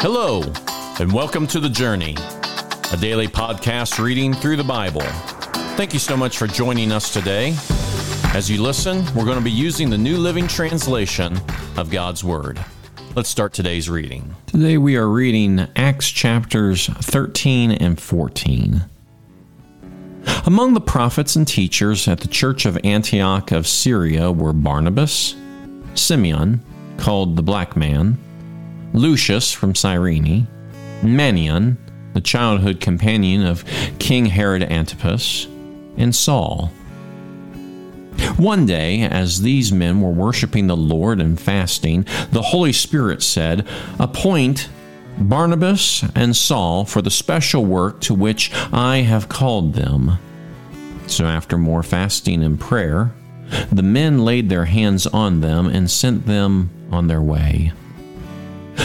Hello, and welcome to The Journey, a daily podcast reading through the Bible. Thank you so much for joining us today. As you listen, we're going to be using the New Living Translation of God's Word. Let's start today's reading. Today we are reading Acts chapters 13 and 14. Among the prophets and teachers at the church of Antioch of Syria were Barnabas, Simeon, called the Black Man, Lucius from Cyrene, Manaen, the childhood companion of King Herod Antipas, and Saul. One day, as these men were worshiping the Lord and fasting, the Holy Spirit said, Appoint Barnabas and Saul for the special work to which I have called them. So, after more fasting and prayer, the men laid their hands on them and sent them on their way.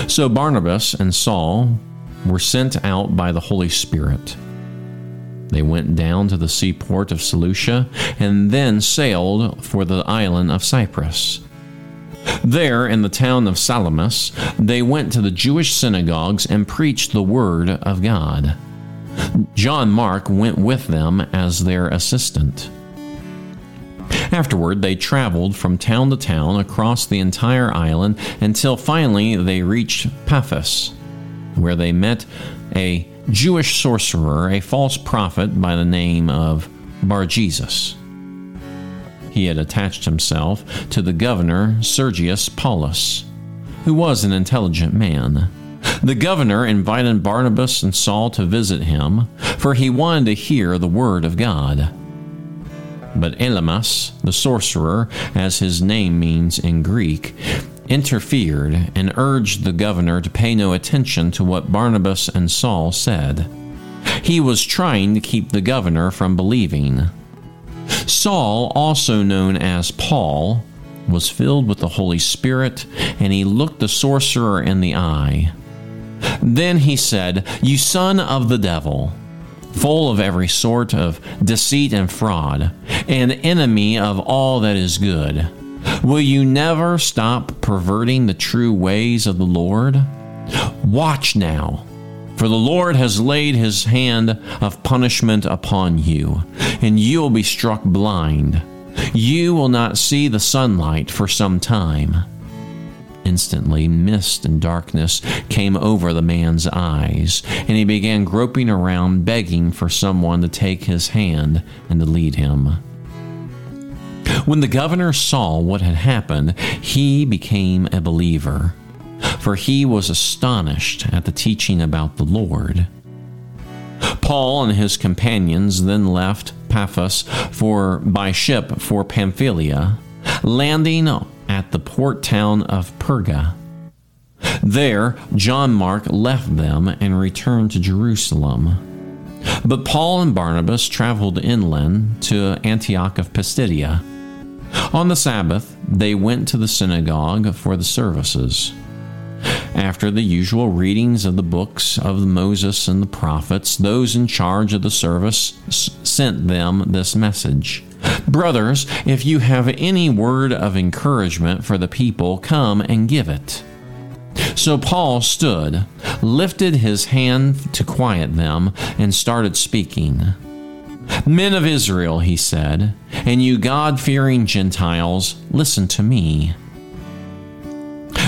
So Barnabas and Saul were sent out by the Holy Spirit. They went down to the seaport of Seleucia and then sailed for the island of Cyprus. There, in the town of Salamis, they went to the Jewish synagogues and preached the word of God. John Mark went with them as their assistant. Afterward, they traveled from town to town across the entire island until finally they reached Paphos, where they met a Jewish sorcerer, a false prophet by the name of Bar Jesus. He had attached himself to the governor Sergius Paulus, who was an intelligent man. The governor invited Barnabas and Saul to visit him, for he wanted to hear the word of God. But Elymas, the sorcerer, as his name means in Greek, interfered and urged the governor to pay no attention to what Barnabas and Saul said. He was trying to keep the governor from believing. Saul, also known as Paul, was filled with the Holy Spirit, and he looked the sorcerer in the eye. Then he said, You son of the devil! full of every sort of deceit and fraud, an enemy of all that is good. Will you never stop perverting the true ways of the Lord? Watch now, for the Lord has laid his hand of punishment upon you, and you will be struck blind. You will not see the sunlight for some time. Instantly, mist and darkness came over the man's eyes, and he began groping around, begging for someone to take his hand and to lead him. When the governor saw what had happened, he became a believer, for he was astonished at the teaching about the Lord. Paul and his companions then left Paphos for by ship for Pamphylia, landing at the port town of Perga. There, John Mark left them and returned to Jerusalem. But Paul and Barnabas traveled inland to Antioch of Pisidia. On the Sabbath, they went to the synagogue for the services. After the usual readings of the books of Moses and the prophets, those in charge of the service sent them this message Brothers, if you have any word of encouragement for the people, come and give it. So Paul stood, lifted his hand to quiet them, and started speaking. Men of Israel, he said, and you God fearing Gentiles, listen to me.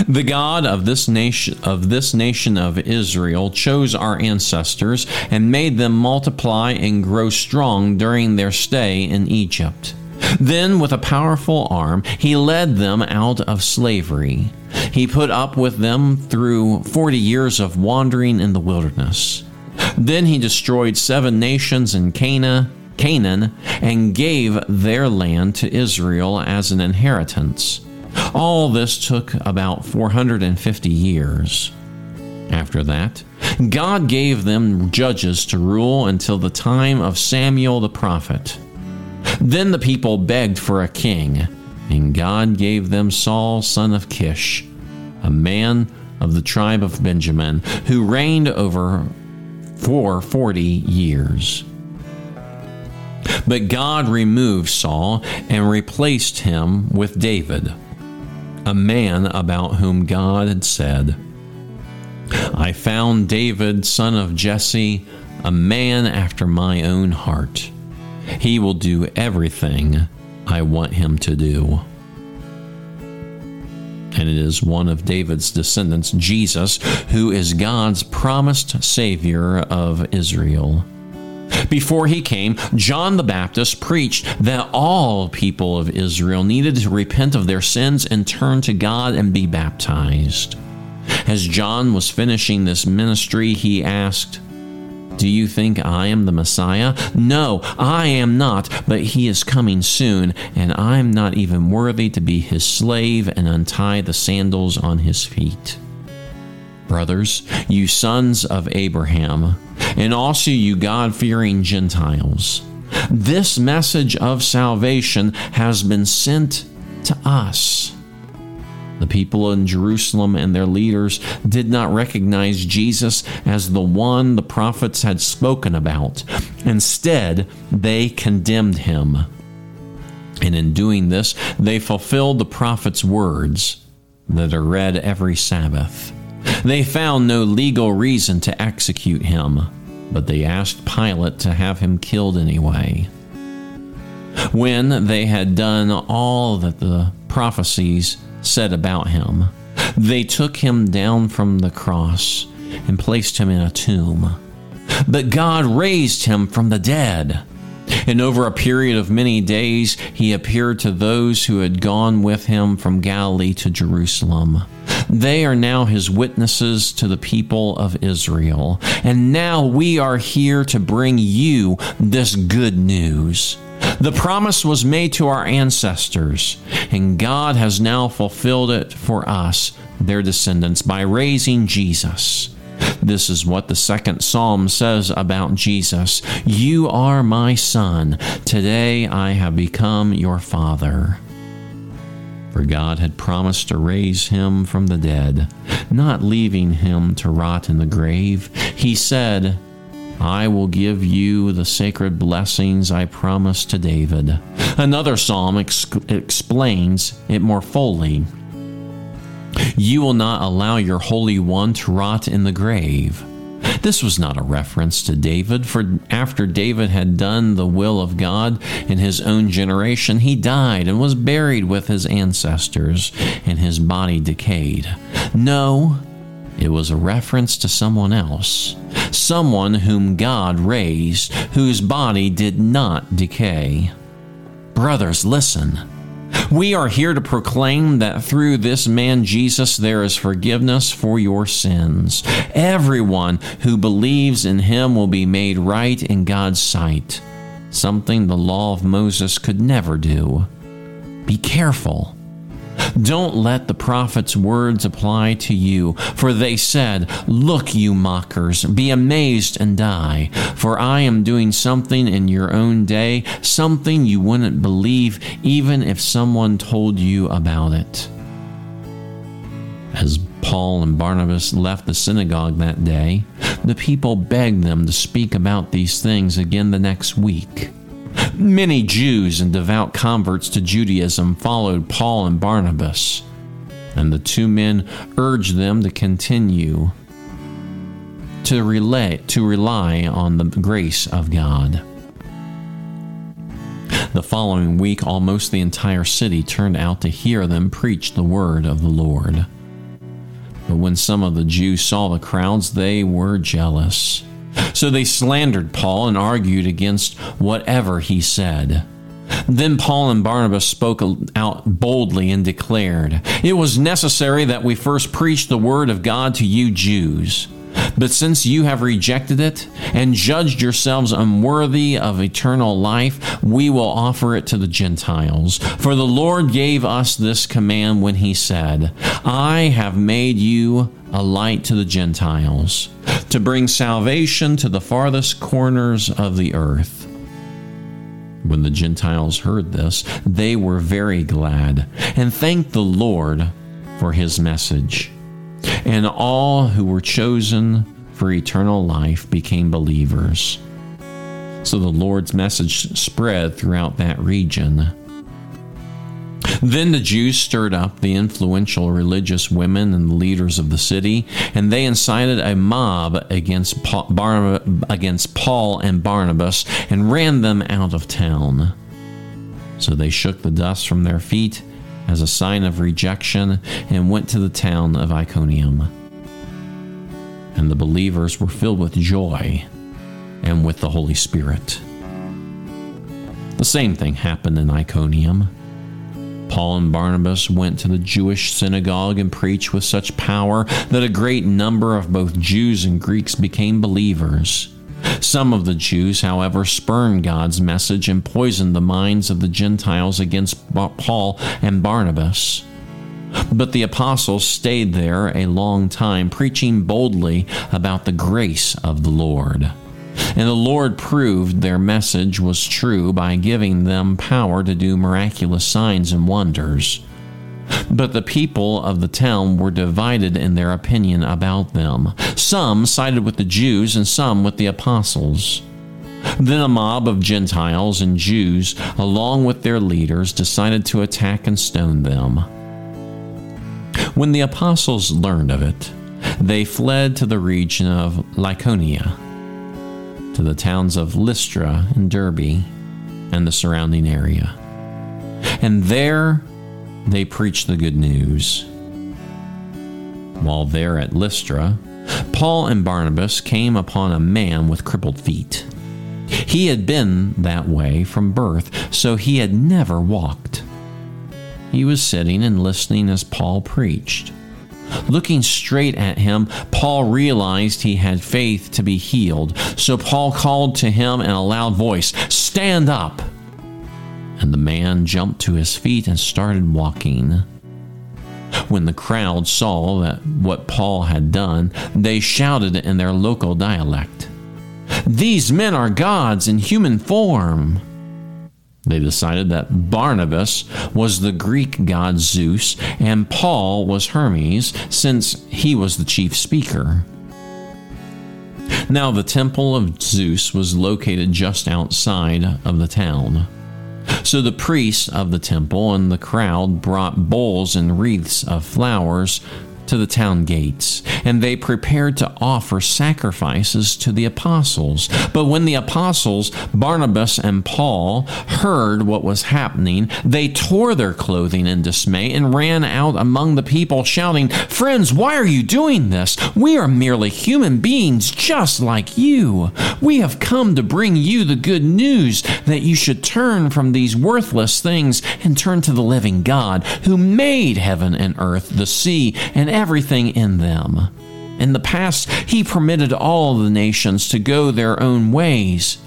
The God of this nation of this nation of Israel chose our ancestors and made them multiply and grow strong during their stay in Egypt. Then, with a powerful arm, he led them out of slavery. He put up with them through 40 years of wandering in the wilderness. Then he destroyed seven nations in Canaan, Canaan and gave their land to Israel as an inheritance. All this took about 450 years. After that, God gave them judges to rule until the time of Samuel the prophet. Then the people begged for a king, and God gave them Saul, son of Kish, a man of the tribe of Benjamin, who reigned over for 40 years. But God removed Saul and replaced him with David a man about whom God had said, I found David, son of Jesse, a man after my own heart. He will do everything I want him to do. And it is one of David's descendants, Jesus, who is God's promised Savior of Israel. Before he came, John the Baptist preached that all people of Israel needed to repent of their sins and turn to God and be baptized. As John was finishing this ministry, he asked, do you think I am the Messiah? No, I am not, but he is coming soon, and I am not even worthy to be his slave and untie the sandals on his feet. Brothers, you sons of Abraham, and also you God fearing Gentiles, this message of salvation has been sent to us the people in Jerusalem and their leaders did not recognize Jesus as the one the prophets had spoken about. Instead, they condemned him. And in doing this, they fulfilled the prophet's words that are read every Sabbath. They found no legal reason to execute him, but they asked Pilate to have him killed anyway. When they had done all that the prophecies said about him. They took him down from the cross and placed him in a tomb. But God raised him from the dead. And over a period of many days, he appeared to those who had gone with him from Galilee to Jerusalem. They are now his witnesses to the people of Israel. And now we are here to bring you this good news. The promise was made to our ancestors, and God has now fulfilled it for us, their descendants, by raising Jesus. This is what the second psalm says about Jesus You are my son. Today I have become your father. For God had promised to raise him from the dead, not leaving him to rot in the grave. He said, I will give you the sacred blessings I promised to David. Another psalm ex- explains it more fully. You will not allow your Holy One to rot in the grave. This was not a reference to David, for after David had done the will of God in his own generation, he died and was buried with his ancestors, and his body decayed. No, it was a reference to someone else, someone whom God raised, whose body did not decay. Brothers, listen. We are here to proclaim that through this man Jesus there is forgiveness for your sins. Everyone who believes in him will be made right in God's sight, something the law of Moses could never do. Be careful. Don't let the prophet's words apply to you, for they said, Look, you mockers, be amazed and die, for I am doing something in your own day, something you wouldn't believe even if someone told you about it. As Paul and Barnabas left the synagogue that day, the people begged them to speak about these things again the next week. Many Jews and devout converts to Judaism followed Paul and Barnabas, and the two men urged them to continue to relay, to rely on the grace of God. The following week, almost the entire city turned out to hear them preach the word of the Lord. But when some of the Jews saw the crowds, they were jealous so they slandered Paul and argued against whatever he said. Then Paul and Barnabas spoke out boldly and declared, It was necessary that we first preach the word of God to you Jews. But since you have rejected it and judged yourselves unworthy of eternal life, we will offer it to the Gentiles. For the Lord gave us this command when he said, I have made you a light to the Gentiles, to bring salvation to the farthest corners of the earth. When the Gentiles heard this, they were very glad and thanked the Lord for his message. And all who were chosen for eternal life became believers. So the Lord's message spread throughout that region. Then the Jews stirred up the influential religious women and leaders of the city, and they incited a mob against Paul, against Paul and Barnabas and ran them out of town. So they shook the dust from their feet as a sign of rejection and went to the town of Iconium. And the believers were filled with joy and with the Holy Spirit. The same thing happened in Iconium. Paul and Barnabas went to the Jewish synagogue and preached with such power that a great number of both Jews and Greeks became believers. Some of the Jews, however, spurned God's message and poisoned the minds of the Gentiles against Paul and Barnabas. But the apostles stayed there a long time, preaching boldly about the grace of the Lord. And the Lord proved their message was true by giving them power to do miraculous signs and wonders. But the people of the town were divided in their opinion about them. Some sided with the Jews and some with the apostles. Then a mob of Gentiles and Jews, along with their leaders, decided to attack and stone them. When the apostles learned of it, they fled to the region of Lycaonia to the towns of Lystra and Derbe and the surrounding area. And there they preached the good news. While there at Lystra, Paul and Barnabas came upon a man with crippled feet. He had been that way from birth, so he had never walked. He was sitting and listening as Paul preached. Looking straight at him, Paul realized he had faith to be healed. So Paul called to him in a loud voice, Stand up! And the man jumped to his feet and started walking. When the crowd saw that what Paul had done, they shouted in their local dialect, These men are gods in human form! They decided that Barnabas was the Greek god Zeus and Paul was Hermes, since he was the chief speaker. Now, the temple of Zeus was located just outside of the town. So the priests of the temple and the crowd brought bowls and wreaths of flowers to the town gates, and they prepared to offer sacrifices to the apostles. But when the apostles, Barnabas and Paul, heard what was happening, they tore their clothing in dismay and ran out among the people, shouting, Friends, why are you doing this? We are merely human beings just like you. We have come to bring you the good news that you should turn from these worthless things and turn to the living God who made heaven and earth, the sea, and everything in them. In the past, he permitted all the nations to go their own ways,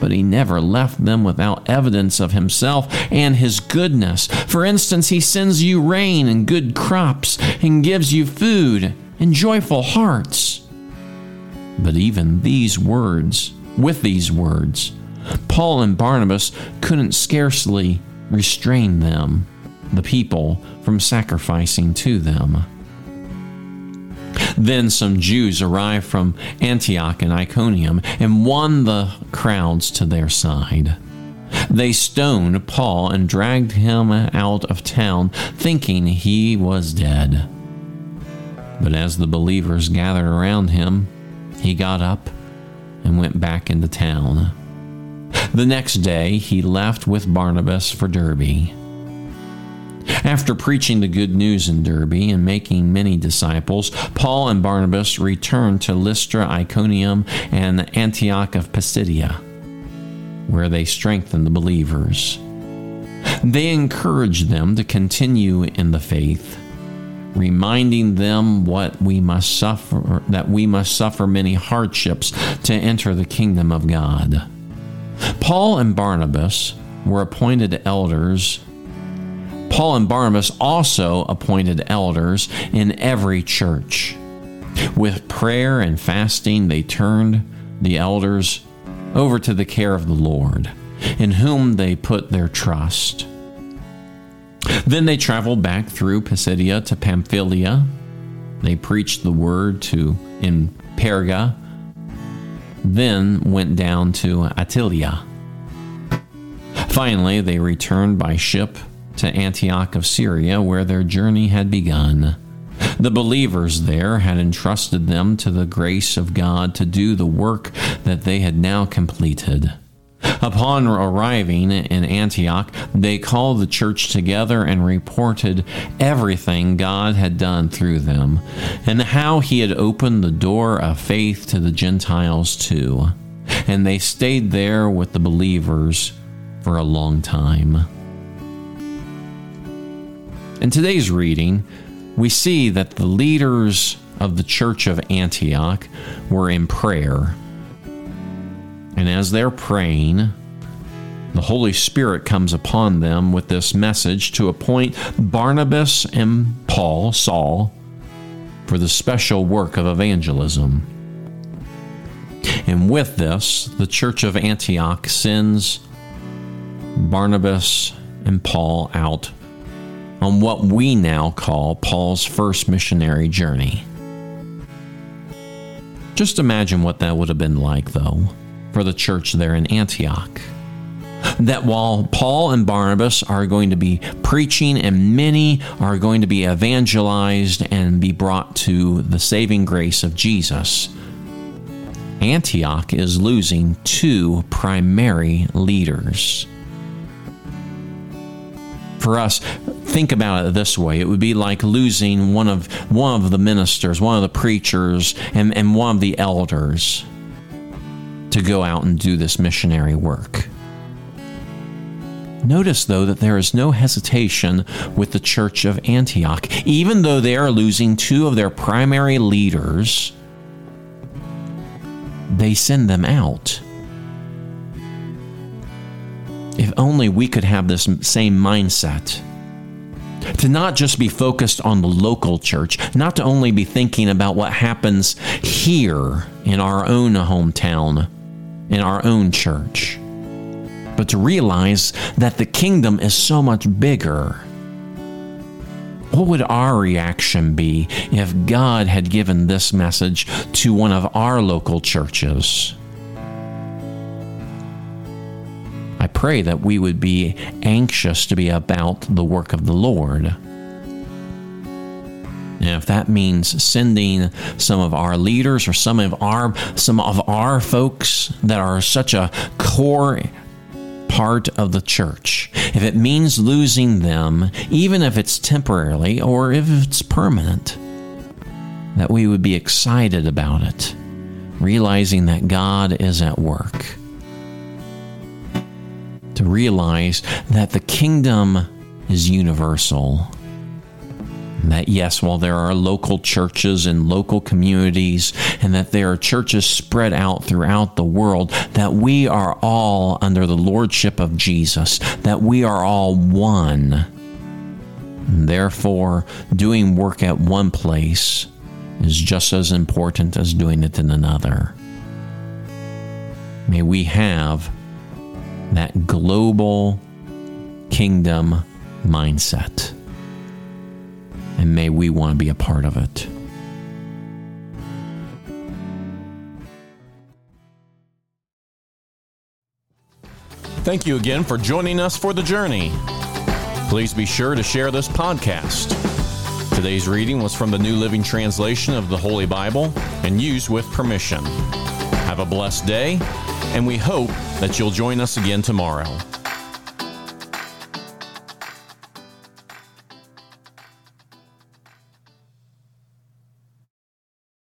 but he never left them without evidence of himself and his goodness. For instance, he sends you rain and good crops and gives you food and joyful hearts. But even these words, with these words, Paul and Barnabas couldn't scarcely restrain them, the people, from sacrificing to them. Then some Jews arrived from Antioch and Iconium and won the crowds to their side. They stoned Paul and dragged him out of town, thinking he was dead. But as the believers gathered around him, he got up and went back into town. The next day, he left with Barnabas for Derbe. After preaching the good news in Derbe and making many disciples, Paul and Barnabas returned to Lystra, Iconium, and Antioch of Pisidia, where they strengthened the believers. They encouraged them to continue in the faith, reminding them what we must suffer that we must suffer many hardships to enter the kingdom of God. Paul and Barnabas were appointed elders Paul and Barnabas also appointed elders in every church. With prayer and fasting, they turned the elders over to the care of the Lord, in whom they put their trust. Then they traveled back through Pisidia to Pamphylia. They preached the word to in Perga, then went down to Attalia. Finally, they returned by ship to Antioch of Syria, where their journey had begun. The believers there had entrusted them to the grace of God to do the work that they had now completed. Upon arriving in Antioch, they called the church together and reported everything God had done through them, and how he had opened the door of faith to the Gentiles too. And they stayed there with the believers for a long time. In today's reading, we see that the leaders of the church of Antioch were in prayer. And as they're praying, the Holy Spirit comes upon them with this message to appoint Barnabas and Paul, Saul, for the special work of evangelism. And with this, the church of Antioch sends Barnabas and Paul out on what we now call Paul's first missionary journey. Just imagine what that would have been like, though, for the church there in Antioch. That while Paul and Barnabas are going to be preaching and many are going to be evangelized and be brought to the saving grace of Jesus, Antioch is losing two primary leaders for us, think about it this way. It would be like losing one of one of the ministers, one of the preachers, and, and one of the elders to go out and do this missionary work. Notice, though, that there is no hesitation with the church of Antioch. Even though they are losing two of their primary leaders, they send them out. If only we could have this same mindset. To not just be focused on the local church, not to only be thinking about what happens here in our own hometown, in our own church, but to realize that the kingdom is so much bigger. What would our reaction be if God had given this message to one of our local churches? Pray that we would be anxious to be about the work of the Lord. And if that means sending some of our leaders or some of our some of our folks that are such a core part of the church, if it means losing them, even if it's temporarily or if it's permanent, that we would be excited about it, realizing that God is at work to realize that the kingdom is universal. That, yes, while there are local churches and local communities, and that there are churches spread out throughout the world, that we are all under the lordship of Jesus, that we are all one. therefore, doing work at one place is just as important as doing it in another. May we have that global kingdom mindset. And may we want to be a part of it. Thank you again for joining us for the journey. Please be sure to share this podcast. Today's reading was from the New Living Translation of the Holy Bible and used with permission. Have a blessed day and we hope that you'll join us again tomorrow.